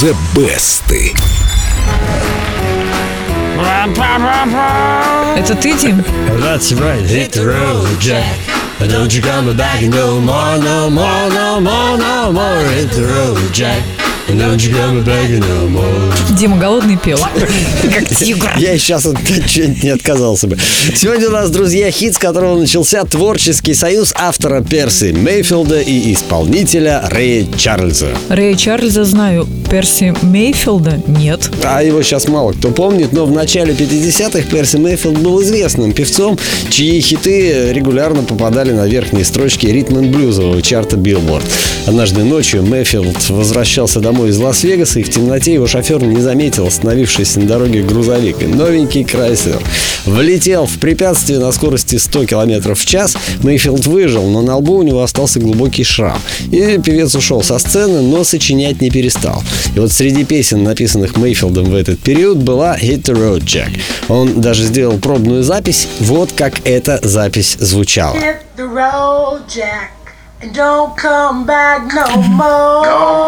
The Best. Это ты, Дим? That's right, hit the road, Jack. Don't you come back no more, no more, no more, no more. Hit the road, Jack. Дима голодный пел. Как тигр. Я сейчас от чего-нибудь не отказался бы. Сегодня у нас, друзья, хит, с которого начался творческий союз автора Перси Мейфилда и исполнителя Рэя Чарльза. Рэя Чарльза знаю, Перси Мейфилда нет. А его сейчас мало кто помнит, но в начале 50-х Перси Мейфилд был известным певцом, чьи хиты регулярно попадали на верхние строчки ритм блюзового чарта Billboard. Однажды ночью Мейфилд возвращался домой из Лас-Вегаса, и в темноте его шофер не заметил остановившийся на дороге грузовик. И новенький Крайслер влетел в препятствие на скорости 100 км в час. Мейфилд выжил, но на лбу у него остался глубокий шрам. И певец ушел со сцены, но сочинять не перестал. И вот среди песен, написанных Мейфилдом в этот период, была «Hit the Road Jack». Он даже сделал пробную запись. Вот как эта запись звучала. Hit the road, Jack,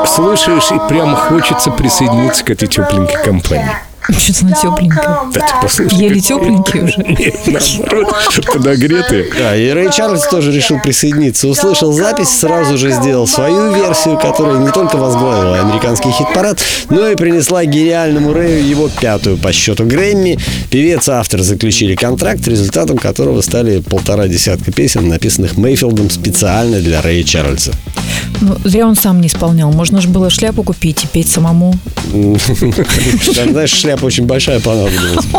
Слушаешь, и прямо хочется присоединиться к этой тепленькой компании. Что-то на тепленькое. Да ты послушай. Еле тепленькие уже. Нет, наоборот, подогретые. Да, и Рэй Чарльз тоже решил присоединиться. Услышал запись, сразу же сделал свою версию, которая не только возглавила американский хит-парад, но и принесла гениальному Рэю его пятую по счету Грэмми. Певец и автор заключили контракт, результатом которого стали полтора десятка песен, написанных Мейфилдом специально для Рэя Чарльза. Ну, зря он сам не исполнял. Можно же было шляпу купить и петь самому. Знаешь, шляпа очень большая понадобилась.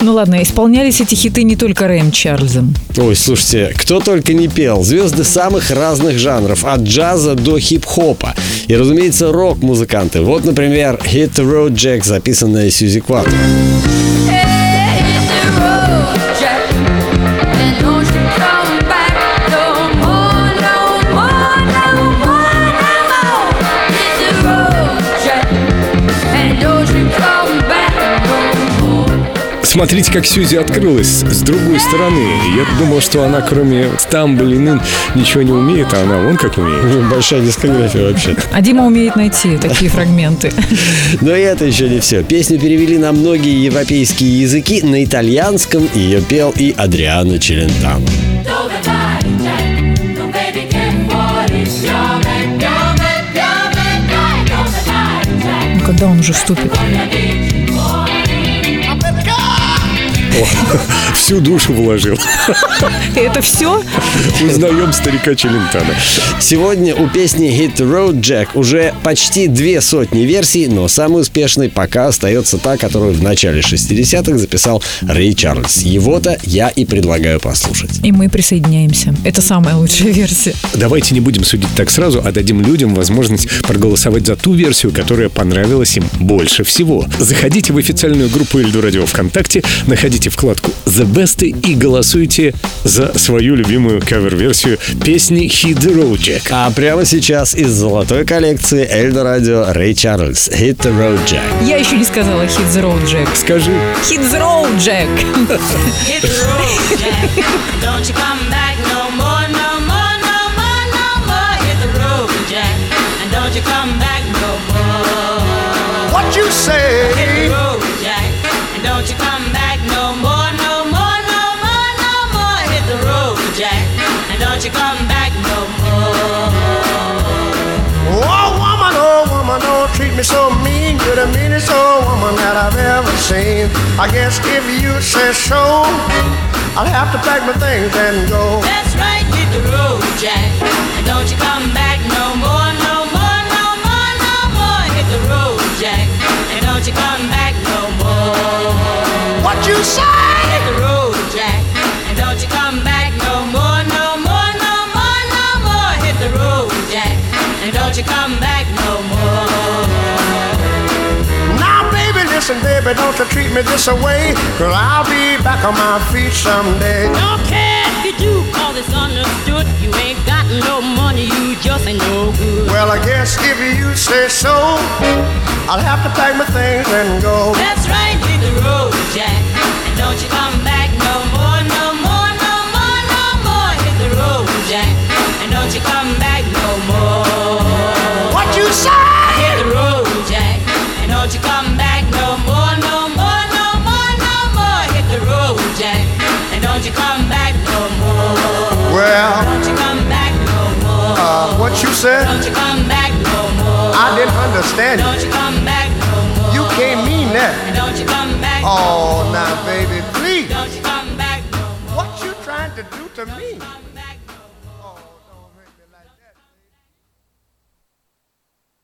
Ну ладно, исполнялись эти хиты не только Рэем Чарльзом. Ой, слушайте, кто только не пел. Звезды самых разных жанров, от джаза до хип-хопа. И, разумеется, рок-музыканты. Вот, например, «Hit the Road Jack», записанная Сьюзи Кватт. Смотрите, как Сьюзи открылась с другой стороны. Я думал, что она кроме стамблин ничего не умеет, а она вон как умеет. Большая дискография вообще. А Дима умеет найти такие фрагменты. Но это еще не все. Песню перевели на многие европейские языки. На итальянском ее пел и Адриано Челентано. Ну, когда он уже вступит? 我。Всю душу вложил. Это все? Узнаем старика Челентана. Сегодня у песни Hit Road Jack уже почти две сотни версий, но самой успешной пока остается та, которую в начале 60-х записал Рэй Чарльз. Его-то я и предлагаю послушать. И мы присоединяемся. Это самая лучшая версия. Давайте не будем судить так сразу, а дадим людям возможность проголосовать за ту версию, которая понравилась им больше всего. Заходите в официальную группу Эльду Радио ВКонтакте, находите вкладку The Best и голосуйте за свою любимую кавер-версию песни Hit the Road Jack. А прямо сейчас из золотой коллекции Эльдо Радио Рэй Чарльз Hit the Road Jack. Я еще не сказала Hit the road, Jack. Скажи, Hit the road, Jack. Hit the road, Jack. Don't you come back no more, no more, no more, no more. Hit the road, Jack. And don't you come back don't you come back no more. Oh, woman, oh, woman, don't treat me so mean. You're the meanest old woman that I've ever seen. I guess if you say so, I'll have to pack my things and go. That's right, hit the road, Jack. And don't you come back no more, no more, no more, no more. Hit the road, Jack. And don't you come back no more. What you say? Don't you come back no more. Now, baby, listen, baby, don't you treat me this away. Cause I'll be back on my feet someday. Don't care if you do, cause it's understood. You ain't got no money, you just ain't no good. Well, I guess if you say so, I'll have to pack my things and go. You said? Don't you come back no more. I didn't understand Don't you. come back no more. You can't mean that. And don't you come back. Oh, now, baby, please. Don't you come back no more. What you trying to do to me?